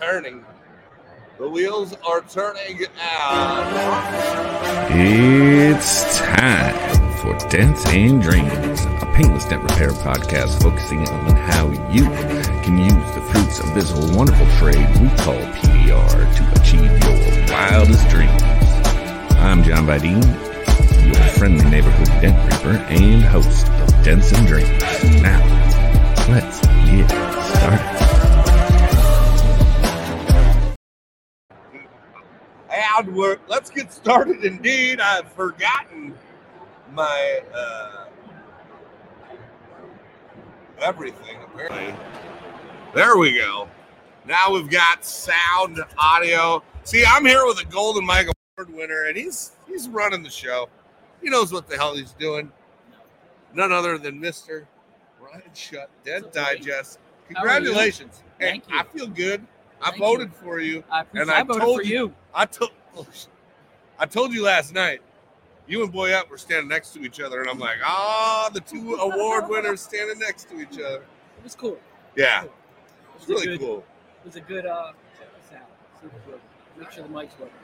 turning. The wheels are turning out. It's time for Dents and Dreams, a paintless dent repair podcast focusing on how you can use the fruits of this wonderful trade we call PDR to achieve your wildest dreams. I'm John Vidine, your friendly neighborhood dent reaper and host of Dents and Dreams. Now, let's get started. We're, let's get started indeed. I've forgotten my uh, everything apparently. There we go. Now we've got sound, audio. See, I'm here with a Golden Mike Award winner, and he's he's running the show. He knows what the hell he's doing. None other than Mr. Ryan Shutt, Dead? Digest. Congratulations. Hey, Thank you. I feel good. I Thank voted for you. I, And I I voted told for you- you. I told I told you last night. You and Boyette were standing next to each other, and I'm like, ah, the two award winners standing next to each other. It was cool. Yeah, It was a really good, cool. It was a good uh, sound. Super good. Make sure the mic's working.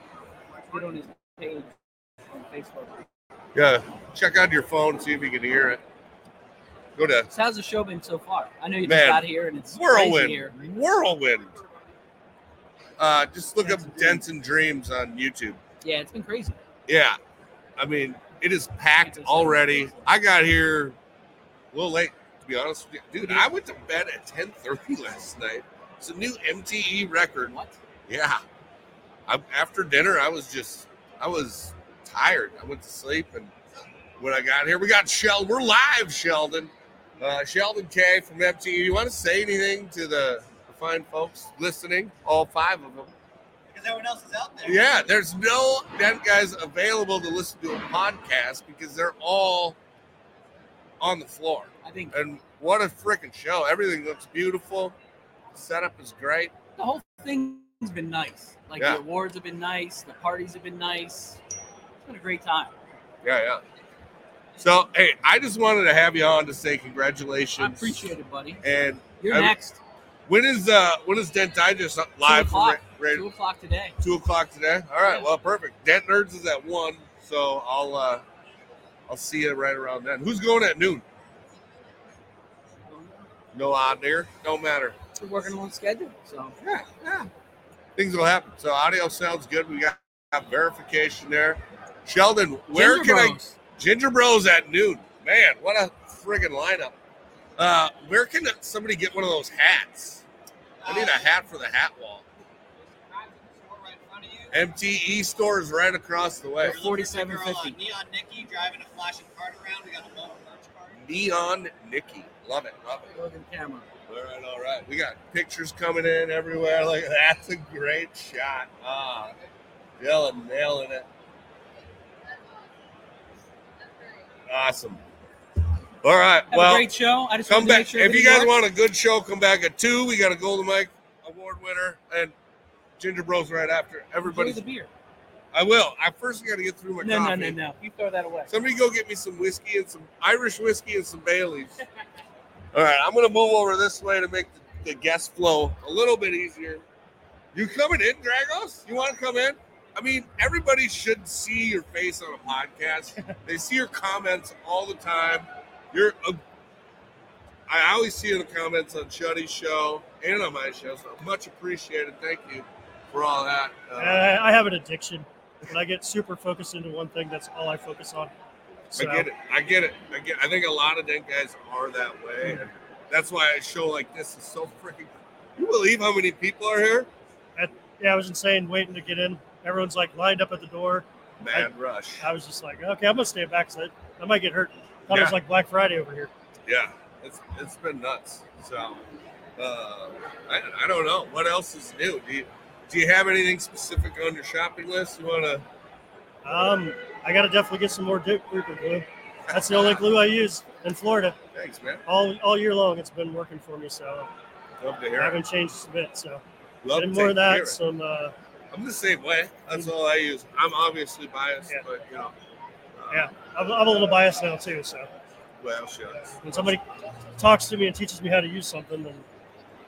Put on his page on Facebook. Yeah, check out your phone, see if you can hear it. Go to So how's the show been so far? I know you Man, just got here and it's Whirlwind. here. Whirlwind. Uh, just look Dents up and Dents and Dreams on YouTube. Yeah, it's been crazy. Yeah, I mean, it is packed It's already. I got here a little late, to be honest with you. Dude, I went to bed at 10:30 last night. It's a new MTE record. What? Yeah. I, after dinner, I was just, I was tired. I went to sleep, and when I got here, we got Sheldon. We're live, Sheldon. Uh, Sheldon K from MTE. You want to say anything to the, the fine folks listening? All five of them. because everyone else is out there. Yeah, there's no dead guys available to listen to a podcast because they're all on the floor. I think And what a freaking show! Everything looks beautiful. setup is great. the whole thing's been nice. Like Yeah. the awards have been nice. The parties have been nice. It's been a great time. Yeah, yeah. So, hey, I just wanted to have you on to say congratulations. I appreciate it, buddy. And You're I- next. When is uh when is Dent Digest live for o'clock. ra- ra- Two o'clock today. two o'clock today? All right, Yeah. well, perfect. Dent Nerds is at one, so I'll uh I'll see you right around then. Who's going at noon? No odd there. Don't matter. We're working on schedule. So Yeah, yeah. Things will happen. So audio sounds good. We got, got verification there. Sheldon, where Ginger can I Bros. Ginger Bros at noon? Man, what a friggin' lineup. Uh, where can somebody get one of those hats? I need a hat for the hat wall. Right in front of you. MTE store is right across the way. We're We're looking for a girl, uh, 47.50. Neon Nikki driving a flashing cart around. We got a little merch cart. Neon Nikki. Love it, love it. Logan camera. All right, all right. We got pictures coming in everywhere. Like that's a great shot. Ah, Dylan nailing it. Awesome. All right. Have well, great show. I just come to back sure if you guys works. want a good show. Come back at two. We got a Golden Mike Award winner and Ginger Bros right after. Everybody. The beer. I will. I first got to get through my No, no, coffee. no, no. You throw that away. Somebody go get me some whiskey and some Irish whiskey and some Baileys. All right, I'm gonna move over this way to make the, the guest flow a little bit easier. You coming in, Dragos? You want to come in? I mean, everybody should see your face on a podcast. they see your comments all the time. You're, a, I always see you in the comments on Shuddy's show and on my show, so much appreciated. Thank you for all that. Uh, I, I have an addiction. When I get super focused into one thing, that's all I focus on. So, I get it. I get it. I get. I think a lot of dent guys are that way, that's why a show like this is so freaking. You believe how many people are here? Yeah, I was insane waiting to get in. Everyone's like lined up at the door. Mad rush. I was just like, okay, I'm gonna stay back because I, I might get hurt. Thought it Yeah. was like Black Friday over here. Yeah, it's it's been nuts. So, uh, I, I don't know what else is new. Do you do you have anything specific on your shopping list? You want to? Um, I gotta definitely get some more Duke Grouper glue. That's the only glue I use in Florida Thanks, man. all all year long. It's been working for me, so Love to I hear. it. haven't changed a bit. So Love and more of that. Some uh, I'm the same way. That's all I use. I'm obviously biased, Yeah. but you know. Yeah, I'm, I'm a little biased now too. So Well, shucks. when somebody talks to me and teaches me how to use something, then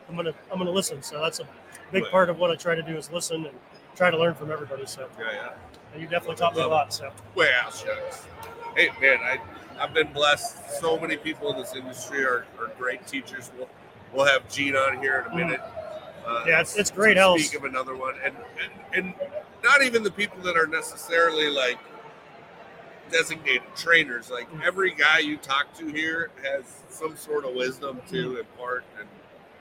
I'm gonna I'm gonna listen. So that's a big Right. part of what I try to do is listen and try to learn from everybody. So Yeah, yeah. and you definitely taught me a lot. So Well, shucks. Hey, man, I, I've been blessed. So many people in this industry are, are great teachers. We'll, we'll have Gene on here in a minute. Uh, Yeah, it's- it's great Speak of another one, and, and and not even the people that are necessarily like designated trainers. Like every guy you talk to here has some sort of wisdom to impart, and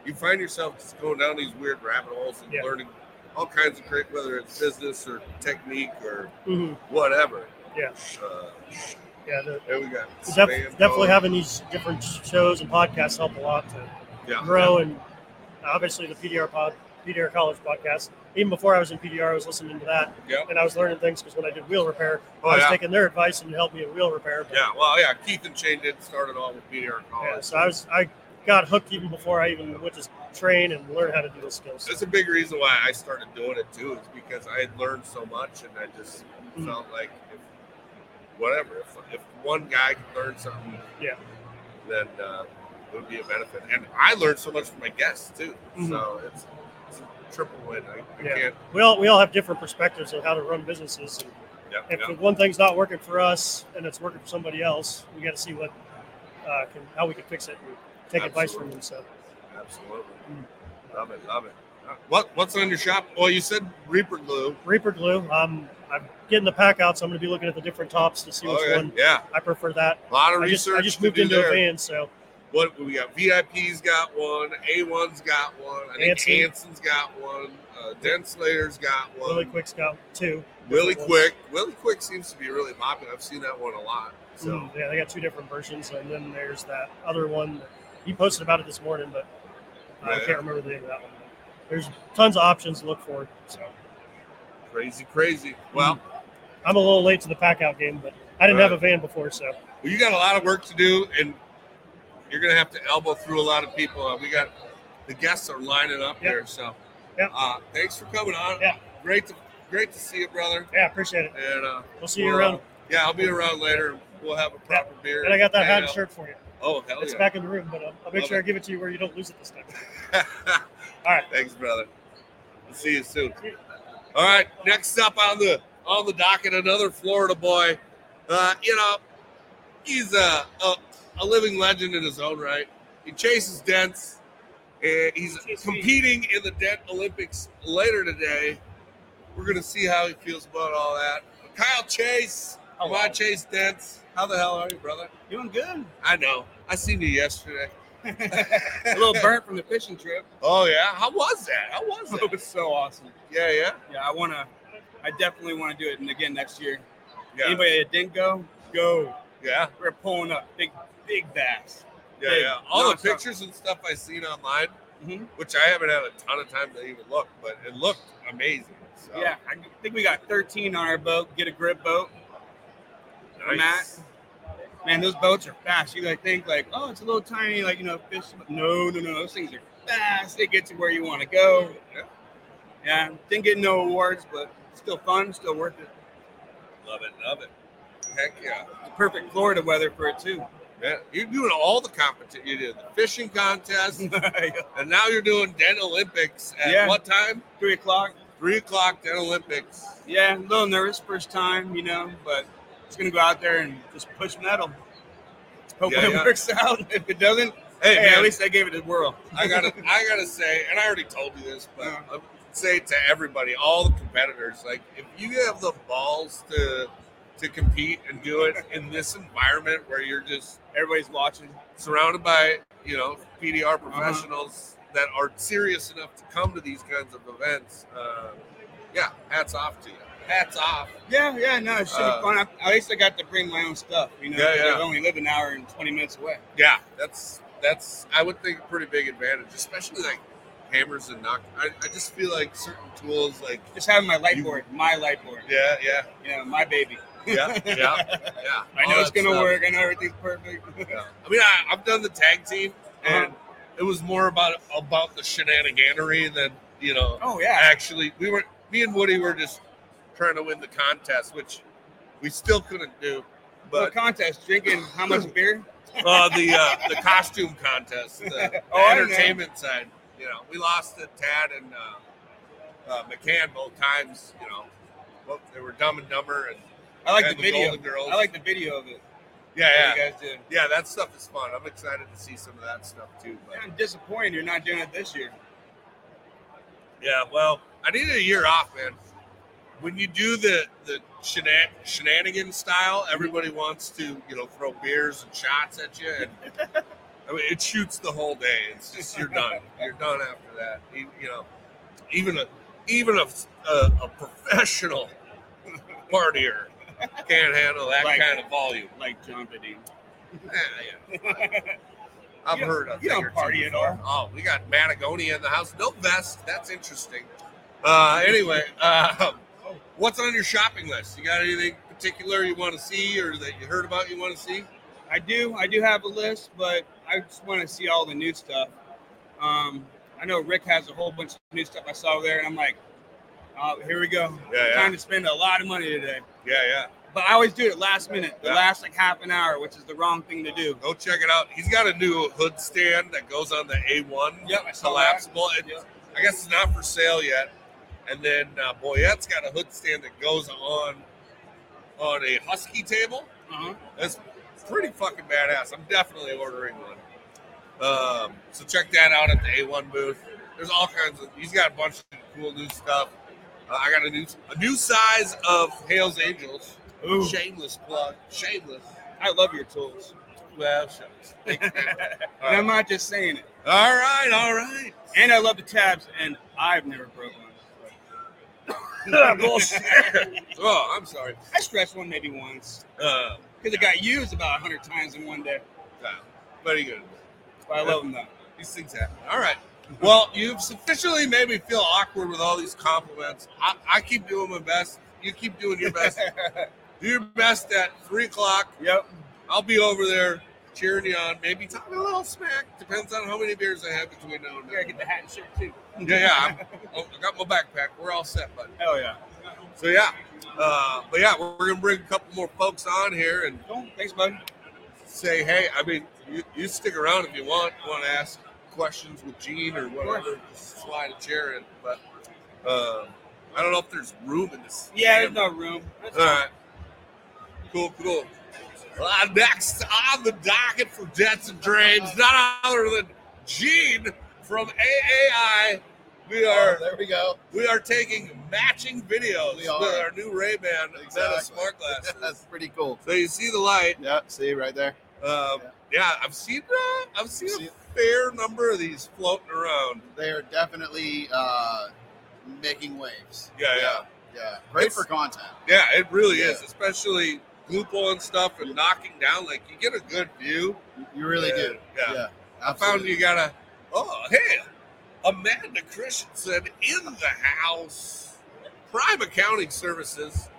you find yourself just going down these weird rabbit holes and Yeah. learning all kinds of great, whether it's business or technique or mhm. whatever. Yeah. Uh, yeah, the, there we go. def- definitely having these different shows and podcasts help a lot to yeah. grow and obviously the PDR pod, PDR College podcast. Even before I was in PDR, I was listening to that Yeah. and I was learning things because when I did wheel repair, Oh, I was yeah. taking their advice and it helped me in wheel repair. But, Yeah. Well, yeah. Keith and Shane did start it all with PDR College. yeah, so I was I got hooked even before I even went to train and learn how to do the skills. That's a big reason why I started doing it too, is because I had learned so much, and I just Mhm. felt like if, whatever, if, if one guy could learn something, Yeah. then uh, it would be a benefit. And I learned so much from my guests too, Mhm. so it's, triple win. I, I Yeah. can't. We all we all have different perspectives on how to run businesses. And Yeah, if one thing's not working for us and it's working for somebody else, we got to see what uh, can how we can fix it and take advice from them. So Absolutely. Mm. Love it. Love it. What What's on your shop? Well, you said Reaper glue. Reaper glue. Um, I'm getting the pack out, so I'm going to be looking at the different tops to see which Okay. one Yeah. I prefer. That A lot of I research. just I just moved into there. a van, so What we got? VIP's got one. A1's got one. I think Anson. Anson's got one. Uh, Denslater's got one. Willie Quick's got two. Willie ones. Quick. Willie Quick seems to be really popular. I've seen that one a lot. So Mm, yeah, they got two different versions, and then there's that other one. That he posted about it this morning, but I Yeah. can't remember the name of that one. There's tons of options to look for. So crazy, crazy. Well, I'm a little late to the pack out game, but I didn't Right. have a van before, so well, you got a lot of work to do, and you're gonna have to elbow through a lot of people. Uh, we got the guests are lining up Yep. here, so Yep. uh, thanks for coming on. Yeah. great to great to see you, brother. yeah, appreciate it. And uh, We'll see you around. uh, yeah, I'll be around later. We'll have a proper beer. And I got that hat out. shirt for you. Oh hell It's yeah! back in the room, but uh, I'll make Love sure it. I give it to you where you don't lose it this time. All right, thanks, brother. We'll see you soon. All right, next up on the on the docket, another Florida boy. Uh, you know, he's a, a a living legend in his own right. He chases dents. And he's competing in the Dent Olympics later today. We're gonna see how he feels about all that. Kyle Chase, come on, Chase Dents. How the hell are you, brother? Doing good. I know. I seen you yesterday. A little burnt from the fishing trip. Oh yeah, how was that? How was It it? was so awesome. Yeah, yeah, Yeah, I wanna. I definitely want to do it and again next year. yeah, Anybody that didn't go, go. yeah, We're pulling up big, big bass. yeah, Big. yeah. All the pictures and stuff I've seen online, Mhm. which I haven't had a ton of time to even look, but it looked amazing. So, Yeah, I think we got 13 on our boat. Get a grip boat. nice. Man, those boats are fast. You like think like, oh, it's a little tiny, like you know, fish. But no, no, no. Those things are fast. They get to where you want to go. Yeah. Yeah, didn't get no awards, but still fun, still worth it. Love it, love it. Heck yeah. Perfect Florida weather for it too. Yeah, you're doing all the competition. You did the fishing contest, and now you're doing Dent Olympics at Yeah. what time? Three o'clock. Three o'clock Dent Olympics. Yeah, a little nervous first time, you know, but just gonna go out there and just push metal. Hopefully Yeah, it yeah. works out. If it doesn't, Hey, hey, man, at least I gave it a whirl. I gotta, I gotta say, and I already told you this, but Yeah. I'll say it to everybody, all the competitors, like if you have the balls to to compete and do it in this environment where you're just Everybody's watching. surrounded by, you know, PDR professionals that are serious enough to come to these kinds of events, uh, yeah, hats off to you. Hats off. Yeah, yeah, no, it should Uh, be fun. I, at least I got to bring my own stuff, you know. Yeah, yeah. I only live an hour and 20 minutes away. Yeah, that's that's I would think a pretty big advantage, especially like hammers and knock. I, I just feel like certain tools, like Just having my light board, my light board, yeah, yeah, you know, my baby. Yeah, yeah, yeah. I know it's gonna stuff. work. I know everything's perfect. Yeah. I mean, I, I've done the tag team, and Uh-huh. it was more about about the shenaniganery than you know. oh yeah, Actually, we were me and Woody were just trying to win the contest, which we still couldn't do. but But contest drinking how much beer? uh, the uh, the costume contest, the, the Oh, I know. entertainment side, you know, we lost to Tad and uh, uh, McCann both times. You know, both, they were Dumb and Dumber, and I like the video. Golden Girls. I like the video of it. yeah, yeah, you guys did. yeah. That stuff is fun. I'm excited to see some of that stuff too. But I'm disappointed you're not doing it this year. yeah, well, I needed a year off, man. When you do the the shenan- shenanigan style, everybody wants to you know throw beers and shots at you, and I mean, it shoots the whole day. It's just you're done. You're done after that. You, you know, even a even a, a, a professional partier can't handle that Like- kind of volume. Like John. Yeah, yeah. I've You heard. of. you don't party at before. Oh, we got Matagonia in the house. No vest. That's interesting. Uh, anyway, uh, what's on your shopping list? You got anything particular you want to see or that you heard about you want to see? I do. I do have a list, but I just want to see all the new stuff. Um, I know Rick has a whole bunch of new stuff I saw there, and I'm like, oh, here we go. Yeah, yeah. Time to spend a lot of money today. Yeah, yeah. But I always do it last minute, the Yeah. last like half an hour, which is the wrong thing to do. Go check it out. He's got a new hood stand that goes on the A1 Yep, that. collapsible. Yep. I guess it's not for sale yet. And then uh, Boyette's got a hood stand that goes on on a husky table. Uh-huh. That's pretty fucking badass. I'm definitely ordering one. Um, so check that out at the A1 booth. There's all kinds of. He's got a bunch of cool new stuff. Uh, I got a new a new size of Hales Angels. Ooh. Shameless plug. Shameless. I love your tools. Well, shucks. And I'm not just saying it. all right, all right. And I love the tabs, and I've never broke one. Bullshit. oh, I'm sorry. I stretched one maybe once Uh, because it got used about 100 times in one day. yeah, very good. But I love them though. These things happen. All right. Well, you've sufficiently made me feel awkward with all these compliments. I, I keep doing my best. You keep doing your best. Do your best at three o'clock. yep. I'll be over there cheering you on. Maybe talking a little smack. Depends on how many beers I have between now and then. get the hat and shirt too. Yeah, yeah. Oh, I got my backpack. We're all set, buddy. Hell yeah. So yeah, uh, but yeah, we're, we're gonna bring a couple more folks on here and. Thanks, bud. say, hey, I mean, you, you stick around if you want. You want to ask questions with Gene or whatever, just slide a chair in. But uh, I don't know if there's room in this. Yeah, there's no room. That's All right. Cool, cool. Uh, next on the docket for Dents and Dreams, none other than Gene from AAI. We are there we go. we are taking matching videos with our new Ray Ban Meta Exactly. smart glasses. That's pretty cool. so you see the light. Yeah, see right there. Um, yeah, I've seen that. I've seen See- a fair number of these floating around. They are definitely uh, making waves. Yeah, yeah, yeah. Great It's- for content. yeah. It really is, Yeah. especially glue pull and stuff and knocking down. Like you get a good view. You really Yeah, do. yeah. Yeah. I found you gotta. Oh, hey, Amanda Christensen in the house. Prime Accounting Services.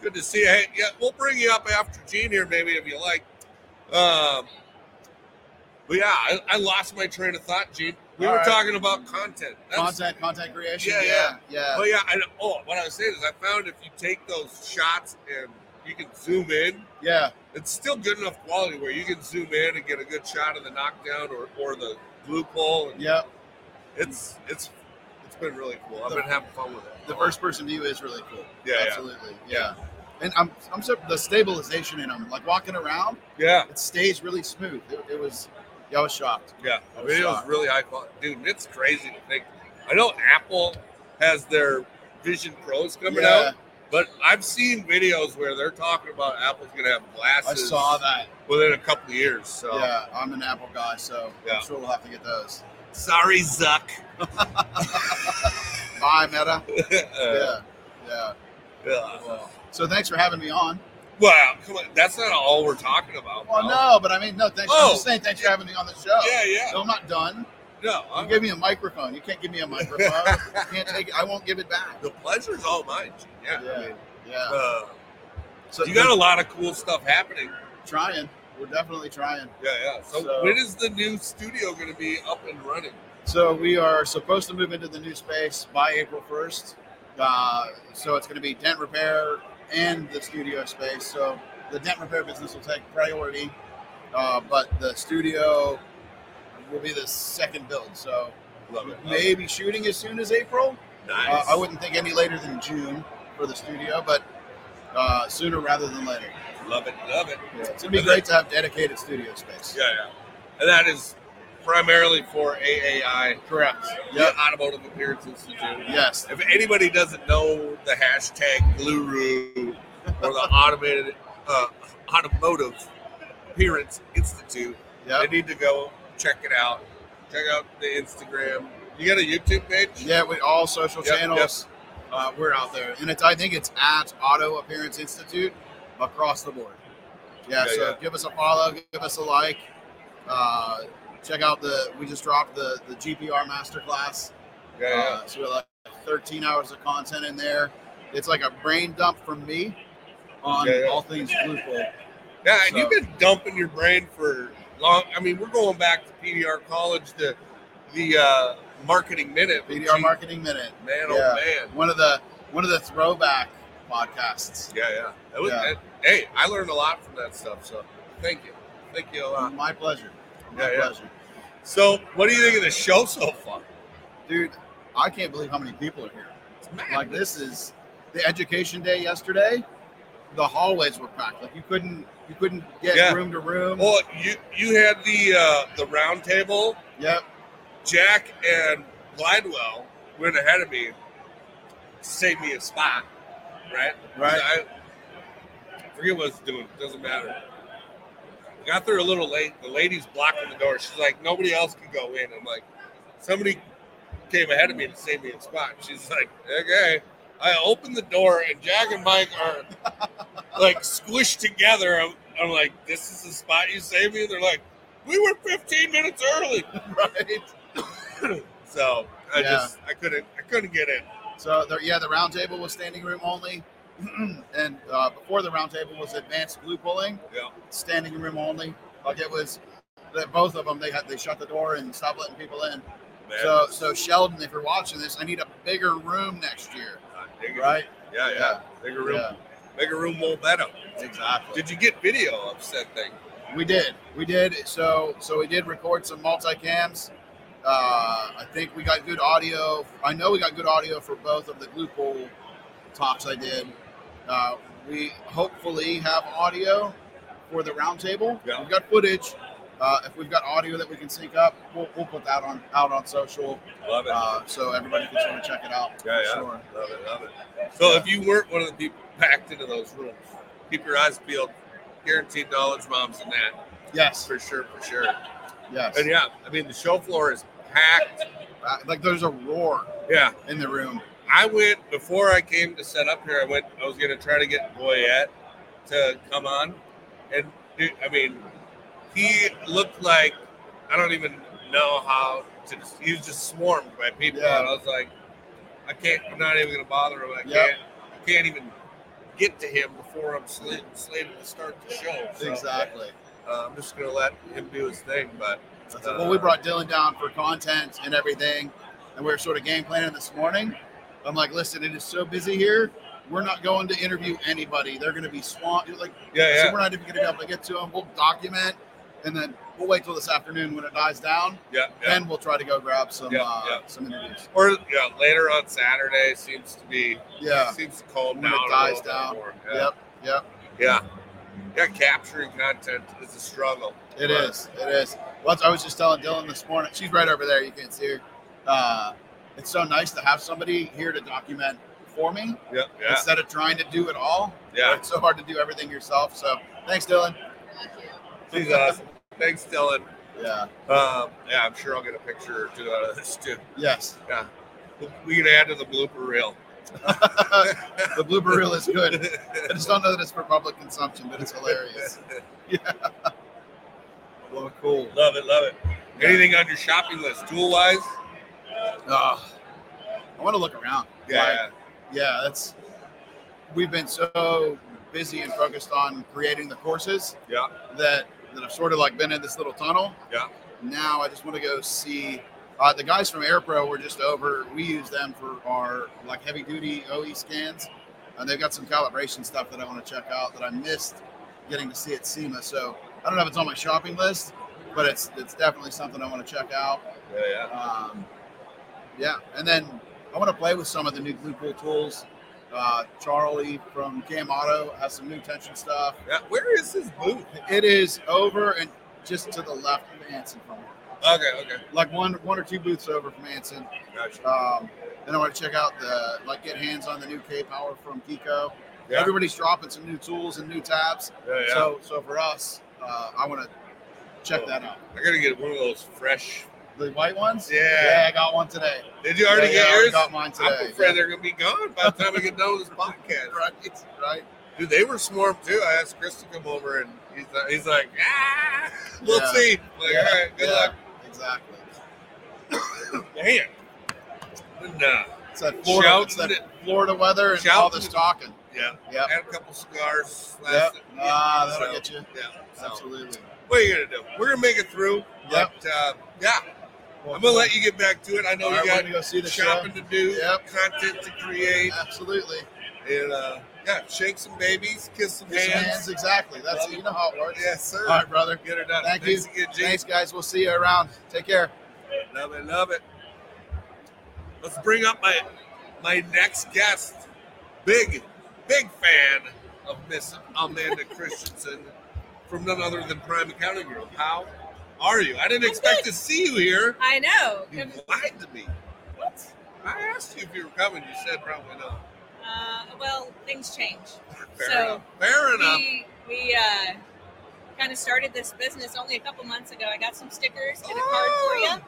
Good to see you. Hey, yeah, we'll bring you up after Gene here, maybe if you like. Um, but yeah, I, I lost my train of thought, Gene. We All were right. talking about content. That's, Content, content creation. Yeah, Yeah, yeah. Oh yeah, I, oh, what I was saying is, I found if you take those shots and you can zoom in, Yeah. it's still good enough quality where you can zoom in and get a good shot of the knockdown or, or the glue pull. And Yep. it's it's it's been really cool. I've The- been having fun with it. The first person view is really cool. Yeah, yeah. Absolutely. Yeah. And I'm, I'm so the stabilization in them, like walking around, Yeah, it stays really smooth. It, it was, yeah, I was shocked. yeah. I The was video's shocked. really high quality, dude. It's crazy to think. I know Apple has their Vision Pros coming Yeah. out, but I've seen videos where they're talking about Apple's going to have glasses. I saw that. within a couple of years. So Yeah, I'm an Apple guy, so Yeah. I'm sure we'll have to get those. sorry, Zuck. Bye, Meta. Uh, Yeah, yeah. yeah. Well, so thanks for having me on. Well, come on. That's not all we're talking about. Well, no, but I mean, no, thanks. Oh. I'm just saying, thanks for having me on the show. Yeah, yeah. No, I'm not done. No, You I'm, gave me a microphone. You can't give me a microphone. you can't take it. I won't give it back. the pleasure's all mine. Gene. Yeah. I Yeah, mean, yeah. uh, So you got a lot of cool stuff happening. trying. We're definitely trying. Yeah, yeah. So, So- when is the new studio going to be up and running? So we are supposed to move into the new space by April 1st. Uh, so it's going to be dent repair and the studio space. So the dent repair business will take priority, uh, but the studio will be the second build. So Love it. maybe shooting as soon as April, Nice. Uh, I wouldn't think any later than June for the studio, but uh, sooner rather than later. love it. Love it. It's gonna be great to have dedicated studio space. Yeah, yeah. And that is primarily for AAI, Correct. the Automotive Appearance Institute. Yes. If anybody doesn't know the hashtag Gluru or the automated uh, Automotive Appearance Institute, Yep. they need to go check it out. Check out the Instagram. You got a YouTube page? Yeah, with all social Yep, channels, Uh, we're out there, and it's I think it's at Auto Appearance Institute across the board. Yeah, Yeah, so yeah. give us a follow, give us a like. Uh, check out the we just dropped the the GPR masterclass. Yeah, yeah. Uh, so we're like 13 hours of content in there. It's like a brain dump from me on Yeah, yeah. all things glue pull. Yeah, and So- you've been dumping your brain for long. I mean, we're going back to PDR College, the the uh, marketing minute. PDR G- Marketing Minute, Man, oh man. one of the one of the throwback podcasts. Yeah, yeah. That was, Yeah. that- hey, I learned a lot from that stuff. So thank you, thank you a lot. My pleasure. My Yeah, yeah. So, what do you think of the show so far? dude i can't believe how many people are here It's like this is the education day yesterday the hallways were packed like you couldn't you couldn't get Yeah. room to room Well, you you had the uh, the round table. yep Jack and Glidewell went ahead of me, saved me a spot. Right. Right. I forget what I was doing. Doesn't matter. Got there a little late. The lady's blocking the door. She's like, nobody else can go in. I'm like, somebody came ahead of me to save me a spot. She's like, okay. I open the door and Jack and Mike are like squished together. I'm, I'm like, this is the spot you saved me. They're like, we were 15 minutes early. right So I Yeah. just I couldn't I couldn't get in. so there, yeah the round table was standing room only and uh, before the roundtable was advanced glue pulling Yeah. standing room only like it was that both of them they had they shut the door and stopped letting people in Man, so so sheldon if you're watching this i need a bigger room next year right Yeah, yeah. Yeah. Bigger room. yeah Bigger room more better. exactly Did you get video of said thing? We did. We did. So so we did record some multicams. Uh, I think we got good audio. I know we got good audio for both of the glue pull talks I did. Uh, we hopefully have audio for the roundtable. Yeah. We've got footage. Uh, if we've got audio that we can sync up, we'll, we'll put that on out on social Love it. uh, so everybody can sort of check it out. yeah, yeah. Sure. Love it, love it. So if you weren't one of the people packed into those rooms, keep your eyes peeled. Guaranteed knowledge bombs in that. Yes. For sure, for sure. Yes. And yeah, I mean the show floor is packed. Uh, like there's a roar Yeah. in the room. I went before I came to set up here. I went. I was going to try to get Boyette to come on, and I mean, he looked like I don't even know how to. He was just swarmed by people, Yeah. and I was like, I can't. I'm not even going to bother him. I Yep. can't. I can't even get to him before I'm slated, slated to start the show. So, Exactly. uh, I'm just going to let him do his thing, but. It. well, we brought Dylan down for content and everything, and we were sort of game planning this morning. I'm like, listen, it is so busy here. We're not going to interview anybody. They're going to be swamped. Like, Yeah, so yeah, we're not even going to be able to get to them. We'll document, and then we'll wait till this afternoon when it dies down. yeah, yeah. Then we'll try to go grab some Yeah, uh, yeah. some interviews. Or yeah, later on Saturday seems to be Yeah. seems to calm When down. it dies down. Yeah. Yep. Yep. Yeah. Yeah, capturing content is a struggle. It But- is. It is. Well, I was just telling Dylan this morning. She's right over there. You can't see her. Uh, it's so nice to have somebody here to document for me Yeah, yeah, instead of trying to do it all. yeah. It's so hard to do everything yourself. So thanks, Dylan. She's awesome. Thanks, Dylan. Yeah. Um, yeah, I'm sure I'll get a picture or two out of this too. Yes. Yeah. We can add to the blooper reel. the blooper reel is good. I just don't know that it's for public consumption, but it's hilarious. Well, cool. love it, love it. Anything on your shopping list, tool wise? Ah, I want to look around. Yeah. Like, yeah, that's. We've been so busy and focused on creating the courses yeah. that that I've sort of like been in this little tunnel. Yeah. Now I just want to go see. Uh, the guys from AirPro were just over. We use them for our like heavy duty OE scans, and they've got some calibration stuff that I want to check out that I missed getting to see at SEMA. So I don't know if it's on my shopping list, but it's it's definitely something I want to check out. Yeah, yeah. Um, yeah, and then I want to play with some of the new glue pull tools. Uh, Charlie from Cam Auto has some new tension stuff. Yeah, where is his booth? It is over and just to the left of Anson from here. Okay, okay, like one one or two booths over from Anson. gotcha. Um, then I want to check out the like get hands on the new K Power from KECO. Yeah. Everybody's dropping some new tools and new tabs. Yeah, yeah. So so for us, uh, I want to check that out. I gotta get one of those fresh. The white ones? Yeah. Yeah, I got one today. Did you already Yeah, get yeah, I already got mine today. I'm afraid yeah. they're gonna be gone by the time I get done with this podcast. right, right. Dude, they were swarmed too. I asked Chris to come over, and he's like, he's like, ah, we'll Yeah. see. Like, Yeah, all right, good yeah, luck. Exactly. Man, no, It's that Florida, Shouting it's that it- Florida weather and all this talking. yeah, Yep. had a couple cigars Yep. last. Ah, that'll so, get you. Yeah, so, Absolutely. what are you gonna do? We're gonna make it through. Yep. But uh, yeah, I'm gonna let you get back to it. I know you got go see the shopping to do, Yep. content to create, Absolutely. and uh, yeah, shake some babies, kiss some Kiss hands. hands. Exactly. That's Love you know how it works. Yes, sir. All right, brother. Get her done. Thank Thanks you. again. Thanks, guys. We'll see you around. Take care. Love it, love it. Let's bring up my my next guest. Big, big fan of Miss Amanda Christensen from none other than Prime Accounting Group. How are you? I didn't expect to see you here. I know. You lied to me. What? I asked you if you were coming. You said probably not. Uh, well, things change. Fair So, enough. Fair enough. We we uh, kind of started this business only a couple months ago. I got some stickers and a card for you.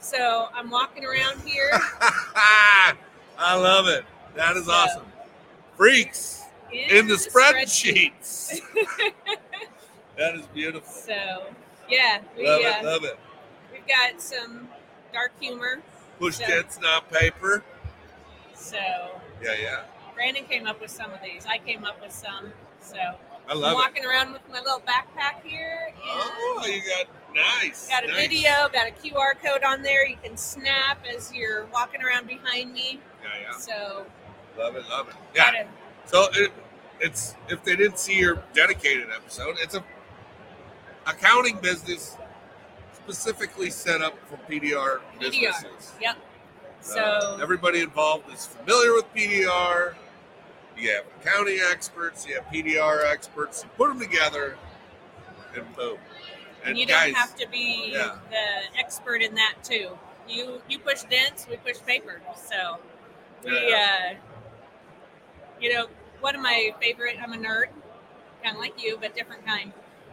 So I'm walking around here. I love it. That is awesome. Freaks in the spreadsheets. that is beautiful. So yeah, we Love uh, it, love it. we've got some dark humor. Push so- not paper. So Yeah, yeah. Brandon came up with some of these. I came up with some. So I I'm love it. walking around with my little backpack here. Oh, you got nice. Got a nice. video, got a QR code on there you can snap as you're walking around behind me. Yeah, yeah. So, Love it, love it. Yeah. gotta- So it, it's if they didn't see your dedicated episode, it's a accounting business specifically set up for PDR, PDR. businesses. Yep. So, Uh, everybody involved is familiar with PDR. You have accounting experts, you have PDR experts. You put them together, and boom. and you guys, don't have to be yeah. the expert in that too. You you push dents, we push paper. So, we Yeah. uh, you know, one of my favorite. I'm a nerd, kind of like you, but different kind.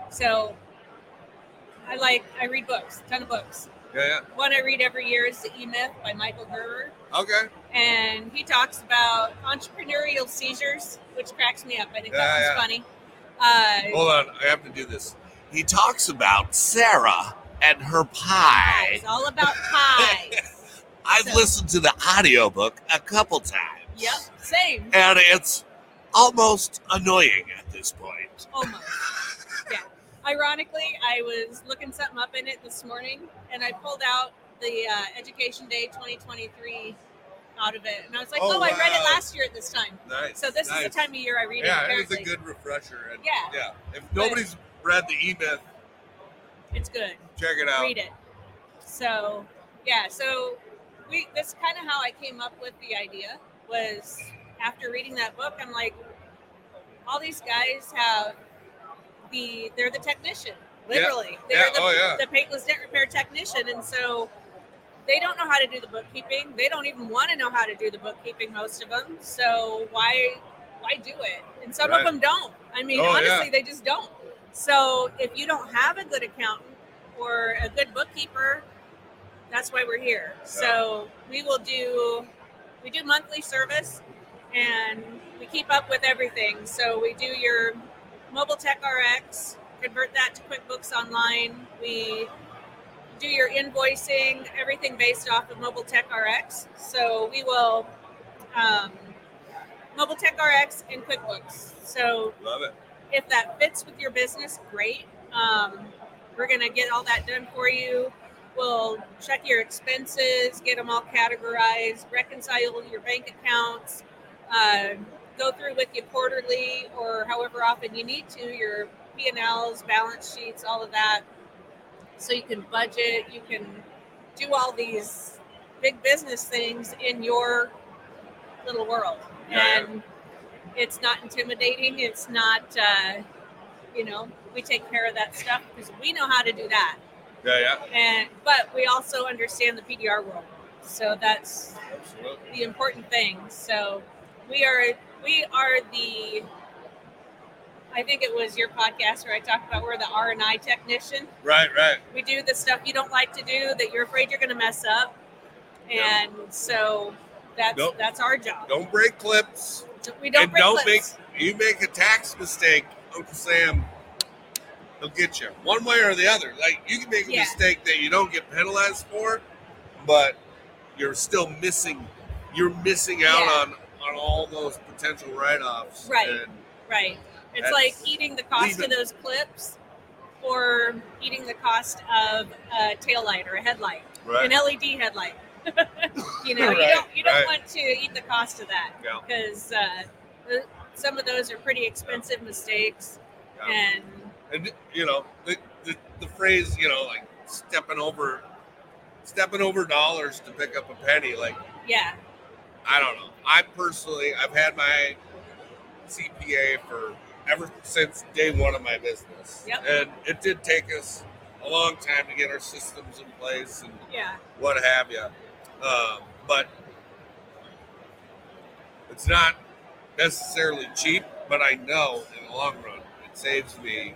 So, I like I read books, ton of books. yeah, yeah. One I read every year is The E Myth by Michael Gerber. Okay. and he talks about entrepreneurial seizures, which cracks me up. I think Yeah, that yeah. funny. Uh, Hold on, I have to do this. He talks about Sarah and her pie. It's all about pies. I've So- listened to the audiobook a couple times. yep, same, And it's almost annoying at this point. almost. Yeah. Ironically, I was looking something up in it this morning, and I pulled out the uh, Education Day 2023 out of it, and I was like, Oh, "Oh, I read it last year at this time." Nice. So this nice. is the time of year I read it. Yeah, it's a good refresher. And Yeah. Yeah. If nobody's read the E Myth, It's good. check it out. read it. So yeah, so we that's kind of how I came up with the idea was after reading that book, I'm like, all these guys have the they're the technician, literally. Yeah, They're the, oh, yeah. the paintless dent repair technician, and so they don't know how to do the bookkeeping. They don't even want to know how to do the bookkeeping. Most of them. So why why do it? And some Right. of them don't. I mean, Oh, yeah. honestly, they just don't. So if you don't have a good accountant or a good bookkeeper, that's why we're here. So we will do we do monthly service and we keep up with everything. So we do your mobile tech RX, convert that to QuickBooks Online. We do your invoicing, everything based off of Mobile Tech RX. So we will um, Mobile Tech RX and QuickBooks. So Love it. if that fits with your business, great. Um, we're gonna get all that done for you. We'll check your expenses, get them all categorized, reconcile your bank accounts, uh, go through with you quarterly or however often you need to your P and Ls, balance sheets, all of that, so you can budget. You can do all these big business things in your little world, Yeah. and it's not intimidating. It's not, uh, you know, we take care of that stuff because we know how to do that, Yeah, yeah. and but we also understand the PDR world, so that's Absolutely. the important thing. So we are we are the I think it was your podcast where I talked about we're the R and I technician. Right, right. We do the stuff you don't like to do that you're afraid you're going to mess up, and so that's Nope. that's our job. Don't break clips. We don't and break don't clips. make you make a tax mistake, Uncle Sam. He'll get you one way or the other. Like you can make a Yeah. mistake that you don't get penalized for, but you're still missing. You're missing out Yeah. on on all those potential write-offs. Right. And right. It's like eating the cost of those clips, or eating the cost of a tail light or a headlight, right. an LED headlight. you know, you don't you don't right. want to eat the cost of that. Yeah. because uh, some of those are pretty expensive mistakes, Yeah. and and you know the, the the phrase you know like stepping over stepping over dollars to pick up a penny like yeah, I don't know. I personally, I've had my CPA for ever since day one of my business, Yep. and it did take us a long time to get our systems in place and yeah, what have you. Um, but it's not necessarily cheap. But I know in the long run, it saves me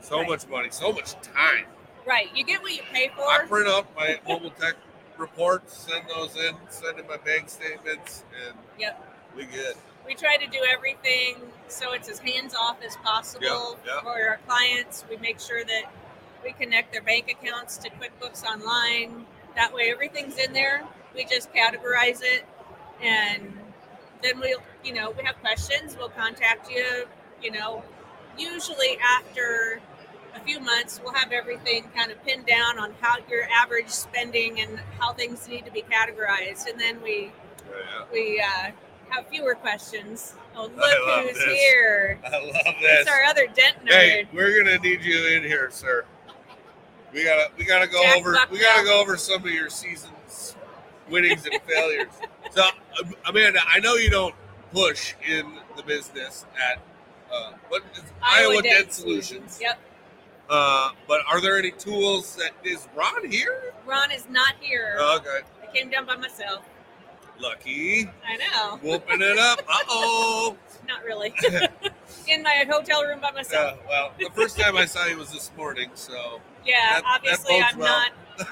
so Right. much money, so much time. right. You get what you pay for. I print up my mobile tech reports, send those in, send in my bank statements, and Yep. we good. we try to do everything so it's as hands off as possible Yeah, yeah. for our clients. We make sure that we connect their bank accounts to QuickBooks Online. That way, everything's in there. We just categorize it, and then we'll, you know, we have questions. We'll contact you. You know, usually after a few months, we'll have everything kind of pinned down on how your average spending and how things need to be categorized, and then we Yeah, we uh, have fewer questions. Oh, look who's this. here! I love this. It's our other dent nerd. Hey, we're gonna need you in here, sir. We gotta we gotta go Jack over we gotta go over some of your season's winnings and failures. So, um, Amanda, I know you don't push in the business at uh, what is Iowa, Dent Solutions. Yep. Uh, but are there any tools that is Ron here? Ron is not here. Okay, I came down by myself. lucky. I know. Whooping it up. Uh oh. Not really. In my hotel room by myself. well, the first time I saw you was this morning, so Yeah, that- that obviously bodes I'm well. not.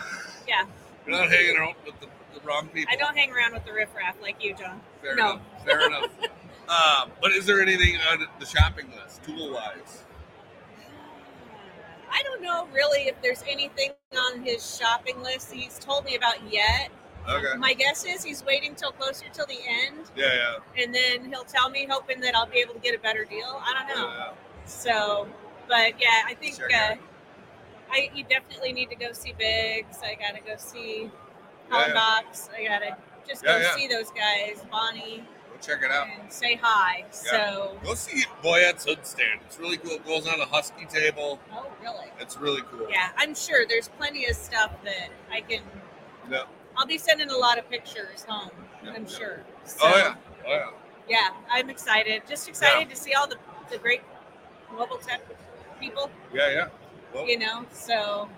Yeah, you're not hanging out with the, the wrong people. I don't hang around with the riffraff like you, John. Fair No. enough. Fair enough. Uh, but is there anything on the shopping list, tool wise? I don't know really if there's anything on his shopping list he's told me about yet. Okay. My guess is he's waiting till closer till the end, Yeah, yeah. and then he'll tell me, hoping that I'll be able to get a better deal. I don't know. yeah. So, but yeah, I think Sure, uh, yeah. I you definitely need to go see Biggs. I gotta go see Yeah, yeah. Box. I gotta just go see those guys, Bonnie, Go check it out. and say hi. So, Go see Boyette's Hood Stand. It's really cool. It goes on a husky table. oh really? It's really cool. Yeah, I'm sure there's plenty of stuff that I can. Yeah. I'll be sending a lot of pictures home. Yeah, I'm yeah. sure. Oh, so, Oh yeah. Oh yeah. yeah, I'm excited. Just excited to see all the the great mobile tech people. Yeah, yeah. Well, You know, so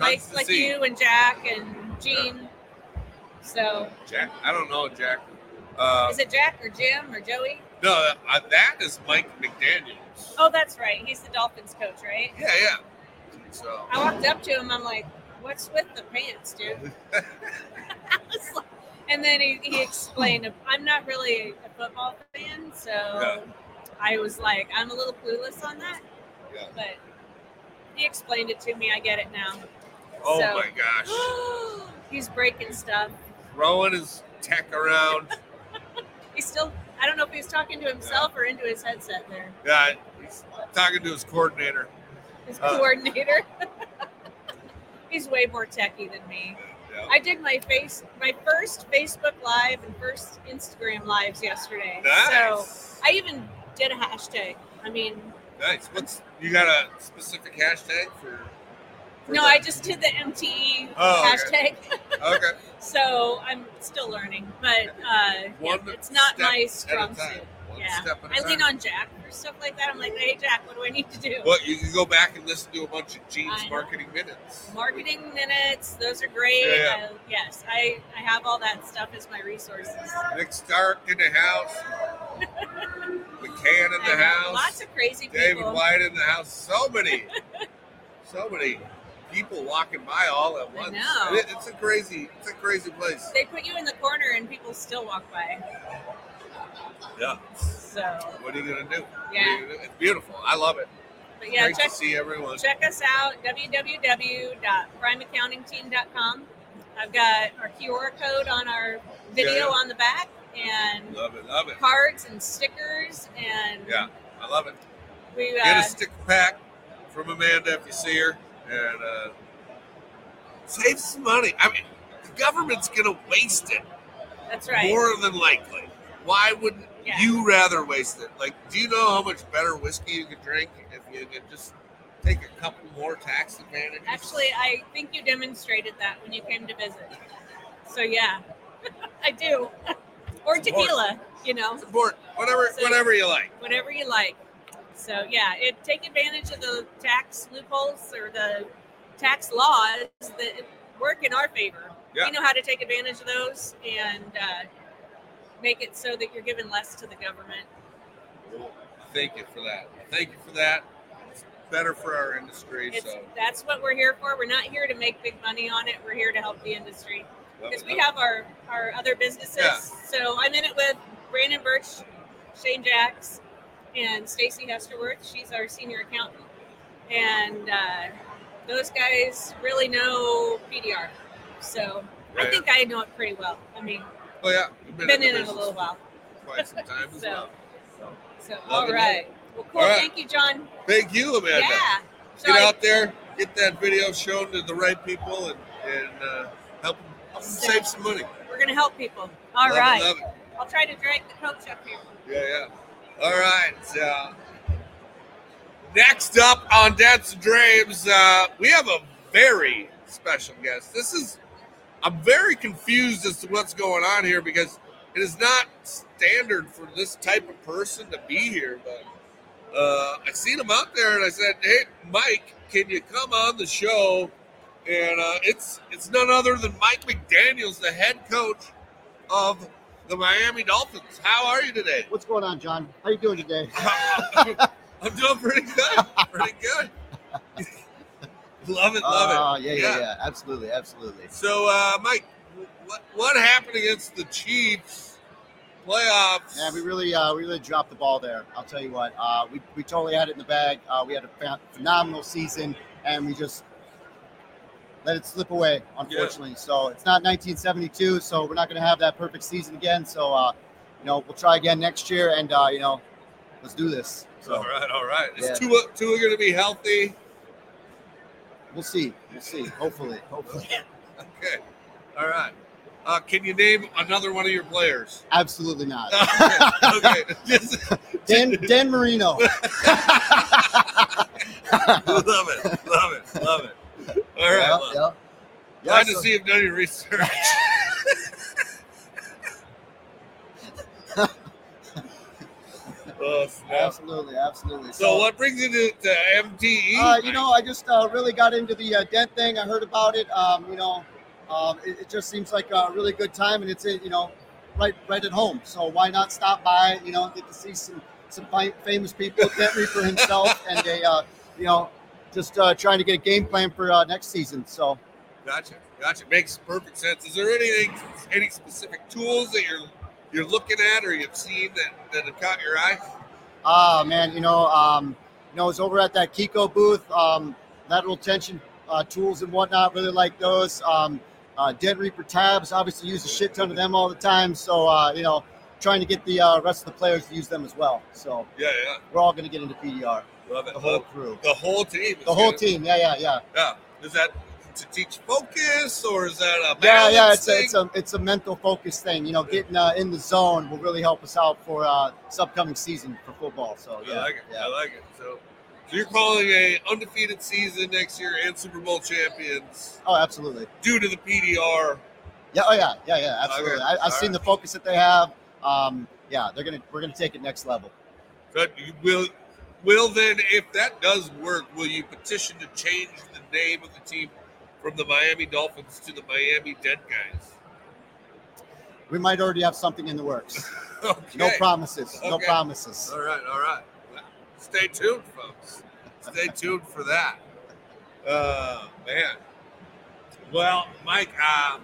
like like see. you and Jack and Gene. So Jack. I don't know, Jack. Uh, is it Jack or Jim or Joey? no, uh, that is Mike McDaniel's. Oh, that's right. He's the Dolphins coach, right? Yeah, yeah. So. I walked up to him. I'm like, "What's with the pants, dude?" Like- and then he, he explained, "I'm not really a football fan, so Yeah. I was like, I'm a little clueless on that." Yeah. But he explained it to me. I get it now. Oh So- my gosh. He's breaking stuff. Throwing his tech around. He's still. I don't know if he's talking to himself or into his headset there. Yeah, he's talking to his coordinator. His Uh. coordinator. he's way more techie than me. Yeah. I did my face, my first Facebook Live and first Instagram lives yesterday. So I even did a hashtag. I mean, nice. What's you got a specific hashtag for for No, the- I just did the MTE Oh, hashtag, Okay. So I'm still learning. But uh, yeah, it's not my strong suit. One Yeah, at lean time. on Jack for stuff like that. I'm like, hey Jack, what do I need to do? What you can go back and listen to a bunch of Gene's marketing minutes. Marketing minutes, those are great. Yeah. Uh, yes, I, I have all that stuff as my resources. Nick Stark in the house. McCann in the house. Lots of crazy David people. David White in the house. So many, so many people walking by all at I once. know. It- it's a crazy, it's a crazy place. They put you in the corner and people still walk by. Yeah. So, What are you gonna do? Yeah. gonna do? It's beautiful. I love it. but yeah, Great check to see everyone. check us out www.primeaccountingteam.com. I've got our QR code on our video Yeah, on the back and Love it, love it. cards and stickers and Yeah, I love it. we Get uh, a stick pack from Amanda if you see her, and uh, save some money. I mean, the government's gonna waste it that's right. more than likely. Why wouldn't Yeah. you rather waste it? Like, do you know how much better whiskey you could drink if you could just take a couple more tax advantages? Actually, I think you demonstrated that when you came to visit. So yeah, I do. or tequila, you know, support whatever, So- whatever you like. whatever you like. So yeah, it take advantage of the tax loopholes or the tax laws that work in our favor. Yeah. We know how to take advantage of those and uh, make it so that you're giving less to the government. Thank you for that. Thank you for that. It's better for our industry. It's so that's what we're here for. We're not here to make big money on it. We're here to help the industry. because we have our our other businesses. Yeah. So I'm in it with Brandon Birch, Shane Jacks, and Stacy Hesterworth. She's our senior accountant, and uh, those guys really know PDR. So I think I know it pretty well. I mean. Oh yeah, you've been the in it a little while. quite some time as So- well. So Love all know. Well, cool. Right. Thank you, John. Thank you, Amanda. Yeah. So Get I- out there, get that video shown to the right people, and and uh, help, them, help them save some money. we're gonna help people. All love right. It. I'll try to drag the coach up here. Yeah, yeah. All right. Uh, next up on Dents and Dreams, uh, we have a very special guest. This is, I'm very confused as to what's going on here because it is not standard for this type of person to be here. But uh, I seen him out there and I said, "Hey, Mike, can you come on the show?" And uh, it's it's none other than Mike McDaniel's, the head coach of the Miami Dolphins. How are you today? What's going on, John? How you doing today? I'm doing pretty good. Pretty good. love it, love it. Uh, yeah, yeah, yeah, Absolutely, absolutely. So, uh, Mike, what what happened against the Chiefs playoffs? Yeah, we really, uh, we really dropped the ball there. I'll tell you what. Uh, we, we totally had it in the bag. Uh, we had a phen- phenomenal season, and we just let it slip away, unfortunately. So it's not 1972, so we're not going to have that perfect season again. So, uh, you know, we'll try again next year, and uh, you know, let's do this. So all right, all right. Is Yeah. Tua Tua going to be healthy? we'll see. We'll see. Hopefully, hopefully. Okay, all right. Uh, can you name another one of your players? Absolutely not. okay, okay. Dan, Dan Marino. it, love it, love it. All right. Yeah, well, yeah. Yeah, Glad to so- see you've done your research. oh. Absolutely, absolutely. So, what brings you to, to MTE? Uh, you know, I just uh, really got into the uh, dent thing. I heard about it. Um, you know, um, it, it just seems like a really good time, and it's you know, right right at home. So why not stop by? You know, get to see some some famous people, Dent Reaper himself, and a uh, you know, just uh, trying to get a game plan for uh, next season. So Gotcha, gotcha. Makes perfect sense. Is there anything, any specific tools that you're you're looking at or you've seen that, that have caught your eye? Ah, man, you know, um, you know, I was over at that KECO booth, um, lateral tension uh, tools and whatnot. Really like those. Um, uh, Dent Reaper tabs, obviously use a shit ton of them all the time. So, uh, you know, trying to get the uh, rest of the players to use them as well. So Yeah, yeah. we're all going to get into PDR, Love it. the whole Love crew, the whole team. the whole team. Yeah, yeah, yeah. Yeah. Is that to teach focus or is that a Yeah, yeah, it's a, thing? it's a it's a mental focus thing. You know, getting uh, in the zone will really help us out for uh, this upcoming season for football. So yeah, I like it. yeah. I like it. So, So you're calling a undefeated season next year and Super Bowl champions Oh, absolutely. due to the PDR. Yeah. Oh, yeah. Yeah. Yeah. Absolutely. Okay. I, I've All seen the focus that they have. Um, yeah, they're gonna we're gonna take it next level. But will will then, if that does work, will you petition to change the name of the team from the Miami Dolphins to the Miami Dead Guys? We might already have something in the works. Okay. No promises. No promises. All right, all right. Stay tuned, folks. Stay tuned for that. Uh, man. Well, Mike, um,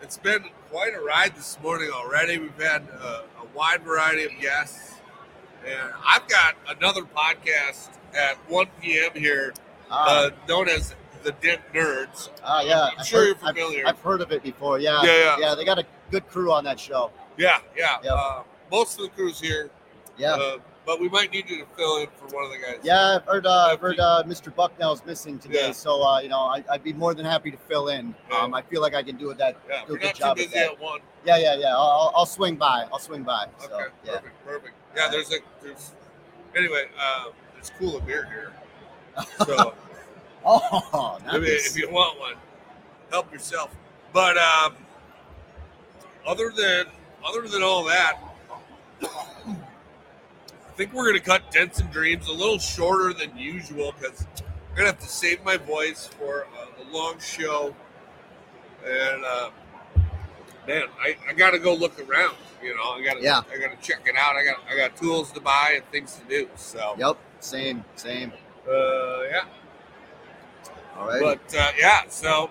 it's been quite a ride this morning already. We've had uh, a wide variety of guests, and I've got another podcast at 1 p.m. here, Ah, uh, known as the Dent Nerds. ah, yeah. I'm I've sure heard- you're familiar. I've, I've heard of it before. Yeah. Yeah, yeah. yeah. They got a good crew on that show. Yeah, yeah. Yep. Uh, most of the crew's here, Yeah. uh, but we might need you to fill in for one of the guys. Yeah, I've heard. Uh, I've heard uh, Mr. Bucknell's missing today, Yeah. so uh, you know I, I'd be more than happy to fill in. Yeah. Um, I feel like I can do that. Yeah, Do a good job at that. at one. Yeah, yeah, yeah. I'll, I'll- swing by. I'll swing by. So, Okay, yeah. perfect, perfect. Yeah, there's a there's anyway. Uh, it's cool of beer here. So Oh, nice. if you want one, help yourself. But um, other than other than all that, I think we're gonna cut Dents and Dreams a little shorter than usual because I'm gonna have to save my voice for uh, the long show. And uh, man, I, I gotta go look around. You know, I gotta Yeah. I gotta check it out. I got I got tools to buy and things to do. So Yep. Same. Same. uh, yeah. All right. But uh, yeah, so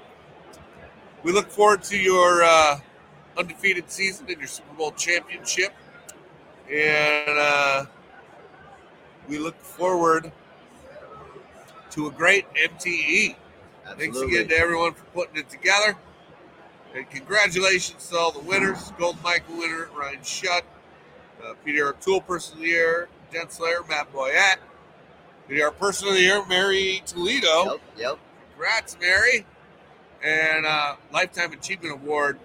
we look forward to your uh, undefeated season and your Super Bowl championship, and uh, we look forward to a great MTE. Thanks again to everyone for putting it together, and congratulations to all the winners: Gold Michael winner Ryan Shutt, uh, PDR Tool Person of the Year Dent Slayer Matt Boyette, PDR Person of the Year Mary Toledo. Yep. Yep. Congrats, Mary. And uh, Lifetime Achievement Award,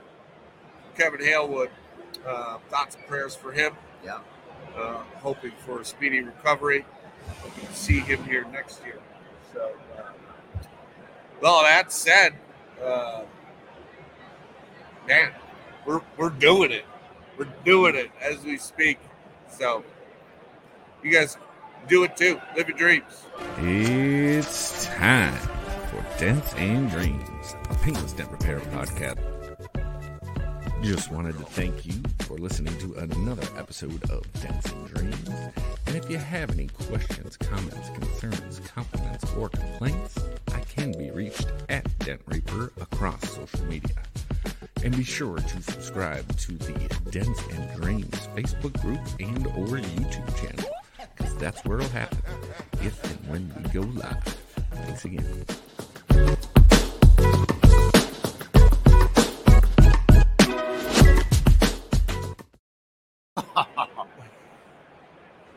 Kevin Halewood. Uh, thoughts and prayers for him. Yeah. Uh, hoping for a speedy recovery. Hoping to see him here next year. So, uh, well, that said, uh, man, we're, we're doing it. We're doing it as we speak. So, you guys do it too. Live your dreams. It's time for Dents and Dreams, a paintless dent repair podcast. Just wanted to thank you for listening to another episode of Dents and Dreams. And if you have any questions, comments, concerns, compliments, or complaints, I can be reached at Dent Reaper across social media. And be sure to subscribe to the Dents and Dreams Facebook group and or YouTube channel, because that's where it'll happen if and when we go live. Thanks again. Bye.